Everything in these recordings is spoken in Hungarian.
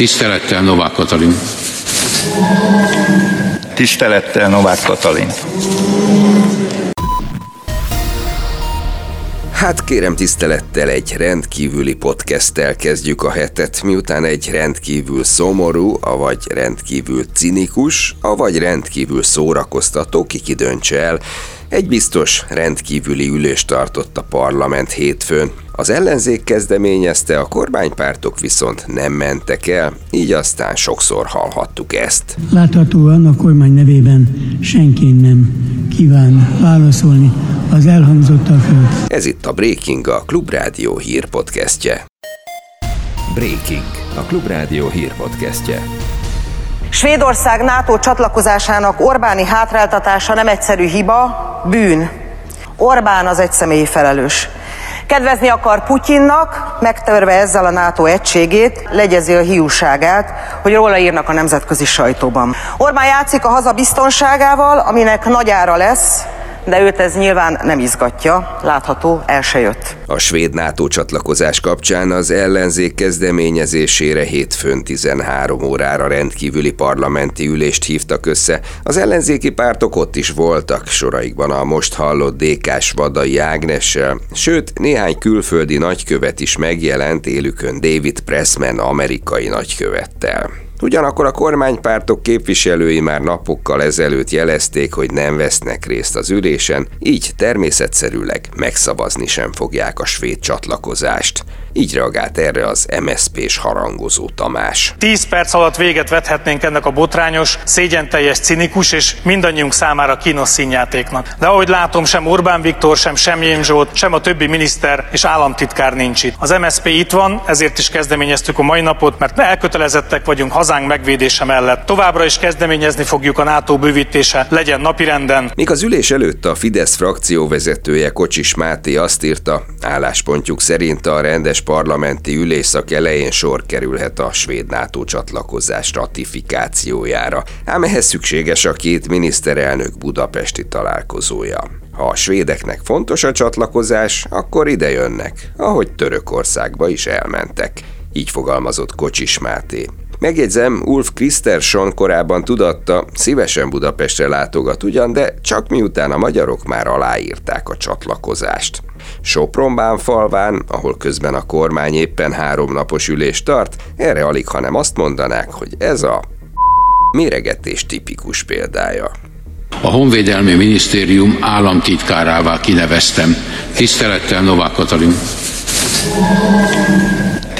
Tisztelettel Novák Katalin. Tisztelettel Novák Katalin. Hát kérem tisztelettel egy rendkívüli podcasttel kezdjük a hetet, miután egy rendkívül szomorú, avagy rendkívül cinikus, avagy rendkívül szórakoztató, ki döntse el, egy biztos rendkívüli ülést tartott a parlament hétfőn. Az ellenzék kezdeményezte, a kormánypártok viszont nem mentek el, így aztán sokszor hallhattuk ezt. Láthatóan a kormány nevében senki nem kíván válaszolni az elhangzottakra. Ez itt a Breaking, a Klubrádió hírpodcastje. Breaking, a Klubrádió hírpodcastje. Svédország NATO csatlakozásának Orbáni hátráltatása nem egyszerű hiba, bűn. Orbán az egyszemélyi felelős. Kedvezni akar Putyinnak, megtörve ezzel a NATO egységét, legyezi a hiúságát, hogy róla írnak a nemzetközi sajtóban. Orbán játszik a haza biztonságával, aminek nagy ára lesz, de őt ez nyilván nem izgatja, látható, el se jött. A svéd NATO csatlakozás kapcsán az ellenzék kezdeményezésére hétfőn 13 órára rendkívüli parlamenti ülést hívtak össze. Az ellenzéki pártok ott is voltak, soraikban a most hallott DK-s Vadai Ágnessel, sőt néhány külföldi nagykövet is megjelent élükön David Pressman amerikai nagykövettel. Ugyanakkor a kormánypártok képviselői már napokkal ezelőtt jelezték, hogy nem vesznek részt az ülésen, így természetszerűleg megszavazni sem fogják a svéd csatlakozást. Így reagált erre az MSZP-s harangozó Tamás. Tíz perc alatt véget vethetnénk ennek a botrányos, szégyenteljes, cinikus és mindannyiunk számára kínos színjátéknak. De ahogy látom, sem Orbán Viktor, sem Semjén Zsolt, sem a többi miniszter és államtitkár nincs itt. Az MSZP itt van, ezért is kezdeményeztük a mai napot, mert elkötelezettek vagyunk hazánk megvédése mellett. Továbbra is kezdeményezni fogjuk a NATO bővítése, legyen napirenden. Míg az ülés előtt a Fidesz frakció vezetője Kocsis Máté azt írta, álláspontjuk szerint a rendes parlamenti ülésszak elején sor kerülhet a svéd NATO csatlakozás ratifikációjára, ám ehhez szükséges a két miniszterelnök budapesti találkozója. Ha a svédeknek fontos a csatlakozás, akkor ide jönnek, ahogy Törökországba is elmentek. Így fogalmazott Kocsis Máté. Megjegyzem, Ulf Kristersson korábban tudatta, szívesen Budapestre látogat ugyan, de csak miután a magyarok már aláírták a csatlakozást. Sopronbán falván, ahol közben a kormány éppen háromnapos ülést tart, erre alig hanem azt mondanák, hogy ez a méregetés tipikus példája. A Honvédelmi Minisztérium államtitkárává kineveztem. Tisztelettel Novák Katalin.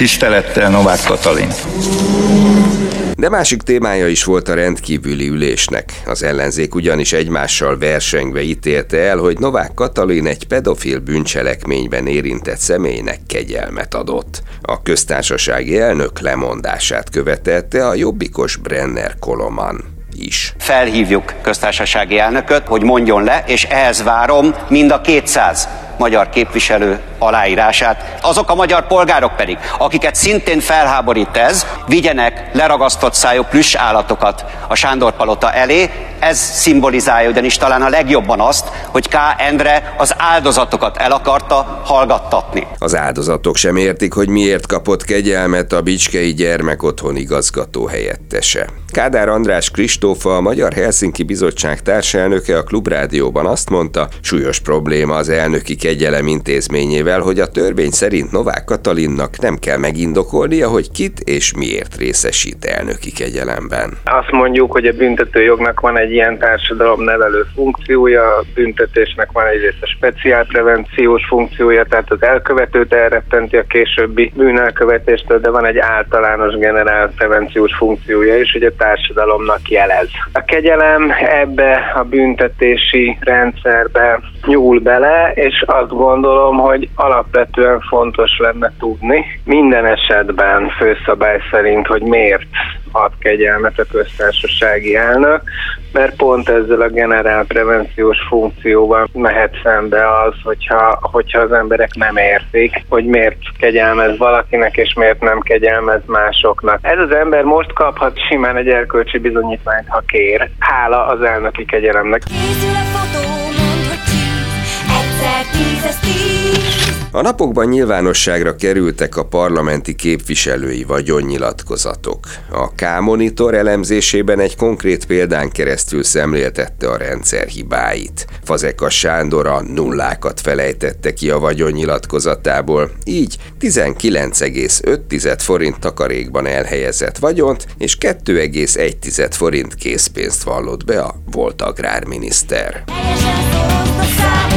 Tisztelettel Novák Katalin. De másik témája is volt a rendkívüli ülésnek. Az ellenzék ugyanis egymással versengve ítélte el, hogy Novák Katalin egy pedofil bűncselekményben érintett személynek kegyelmet adott. A köztársasági elnök lemondását követette a jobbikos Brenner Koloman is. Felhívjuk köztársasági elnököt, hogy mondjon le, és ehhez várom mind a 200 magyar képviselő aláírását. Azok a magyar polgárok pedig, akiket szintén felháborít ez, vigyenek leragasztott szájú plüss állatokat a Sándor Palota elé. Ez szimbolizálja ugyanis talán a legjobban azt, hogy K. Endre az áldozatokat el akarta hallgattatni. Az áldozatok sem értik, hogy miért kapott kegyelmet a Bicskei Gyermekotthon igazgató helyettese. Kádár András Kristófa, a Magyar Helsinki Bizottság társelnöke a Klubrádióban azt mondta, súlyos probléma az elnöki kegyelem intézményével, hogy a törvény szerint Novák Katalinnak nem kell megindokolnia, hogy kit és miért részesít elnöki kegyelemben. Azt mondjuk, hogy a büntetőjognak van egy ilyen társadalomnevelő funkciója, a büntetésnek van egyrészt a speciál prevenciós funkciója, tehát az elkövetőt elrettenti a későbbi bűnelkövetéstől, de van egy általános generál prevenciós funkciója is, hogy a társadalomnak jelez. A kegyelem ebbe a büntetési rendszerbe nyúl bele, és azt gondolom, hogy alapvetően fontos lenne tudni minden esetben főszabály szerint, hogy miért ad kegyelmet a köztársasági elnök, mert pont ezzel a generál prevenciós funkcióval mehet szembe az, hogyha, hogyha az emberek nem értik, hogy miért kegyelmez valakinek, és miért nem kegyelmez másoknak. Ez az ember most kaphat simán egy erkölcsi bizonyítványt, ha kér, hála az elnöki kegyelemnek. Készül a A napokban nyilvánosságra kerültek a parlamenti képviselői vagyonnyilatkozatok. A K-monitor elemzésében egy konkrét példán keresztül szemléltette a rendszer hibáit. Fazekas Sándor a nullákat felejtette ki a vagyonnyilatkozatából, így 19,5 forint takarékban elhelyezett vagyont és 2,1 forint készpénzt vallott be a volt agrárminiszter. A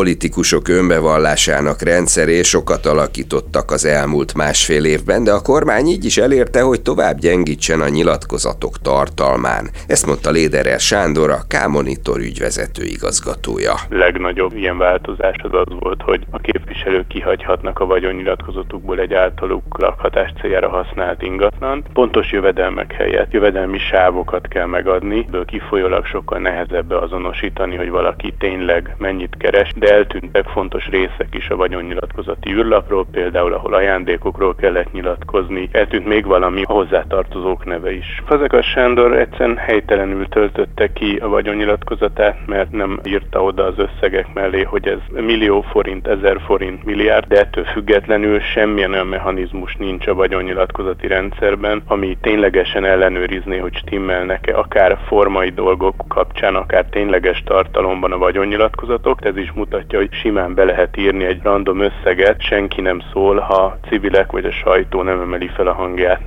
politikusok önbevallásának rendszeré sokat alakítottak az elmúlt másfél évben, de a kormány így is elérte, hogy tovább gyengítsen a nyilatkozatok tartalmán. Ezt mondta Léderer Sándor, a K-Monitor ügyvezető igazgatója. Legnagyobb ilyen változás az az volt, hogy a képviselők kihagyhatnak a vagyonnyilatkozatukból egy általuk lakhatás céljára használt ingatlan. Pontos jövedelmek helyett jövedelmi sávokat kell megadni, ből kifolyólag sokkal nehezebb beazonosítani, hogy valaki tényleg mennyit keres, de eltűntek fontos részek is a vagyonnyilatkozati űrlapról, például ahol ajándékokról kellett nyilatkozni, eltűnt még valami a hozzátartozók neve is. Fazekas Sándor egyszerűen helytelenül töltötte ki a vagyonnyilatkozatát, mert nem írta oda az összegek mellé, hogy ez millió forint, ezer forint, milliárd, de ettől függetlenül semmilyen olyan mechanizmus nincs a vagyonnyilatkozati rendszerben, ami ténylegesen ellenőrizné, hogy stimmelnek-e akár formai dolgok kapcsán, akár tényleges tartalomban a vagyonnyilatkozatok. Ez is mutatja, hogy simán be lehet írni egy random összeget, senki nem szól, ha civilek vagy a sajtó nem emeli fel a hangját.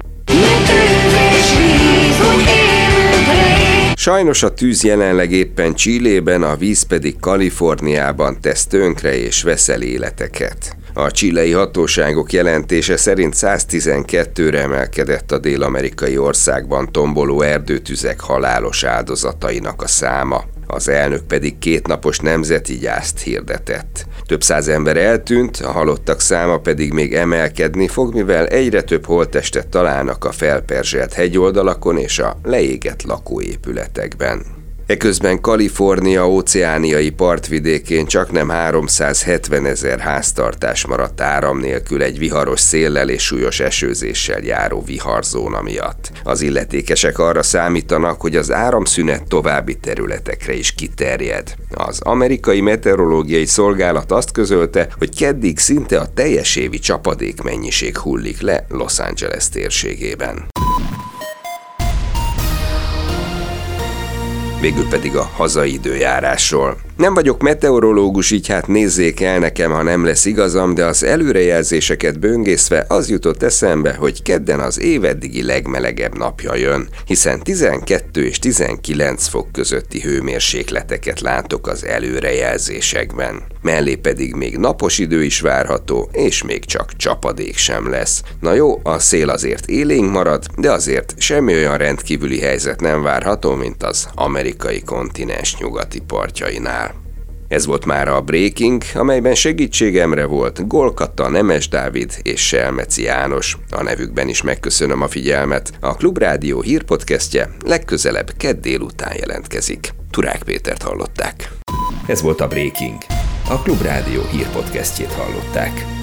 Sajnos a tűz jelenleg éppen Csillében, a víz pedig Kaliforniában tesz tönkre és veszel életeket. A csilei hatóságok jelentése szerint 112-re emelkedett a dél-amerikai országban tomboló erdőtüzek halálos áldozatainak a száma az elnök pedig kétnapos nemzeti gyászt hirdetett. Több száz ember eltűnt, a halottak száma pedig még emelkedni fog, mivel egyre több holttestet találnak a felperzselt hegyoldalakon és a leégett lakóépületekben. Eközben Kalifornia óceániai partvidékén csak nem 370 ezer háztartás maradt áram nélkül egy viharos széllel és súlyos esőzéssel járó viharzóna miatt. Az illetékesek arra számítanak, hogy az áramszünet további területekre is kiterjed. Az amerikai meteorológiai szolgálat azt közölte, hogy keddig szinte a teljes évi csapadékmennyiség hullik le Los Angeles térségében. Végül pedig a hazai időjárásról. Nem vagyok meteorológus, így hát nézzék el nekem, ha nem lesz igazam, de az előrejelzéseket böngészve az jutott eszembe, hogy kedden az éveddigi legmelegebb napja jön, hiszen 12 és 19 fok közötti hőmérsékleteket látok az előrejelzésekben. Mellé pedig még napos idő is várható, és még csak csapadék sem lesz. Na jó, a szél azért élénk marad, de azért semmi olyan rendkívüli helyzet nem várható, mint az amerikai kontinens nyugati partjainál. Ez volt már a Breaking, amelyben segítségemre volt Golkatta, Nemes Dávid és Selmeci János. A nevükben is megköszönöm a figyelmet. A Klubrádió hírpodcastje legközelebb kedd délután jelentkezik. Turák Pétert hallották. Ez volt a Breaking. A Klubrádió hírpodcastjét hallották.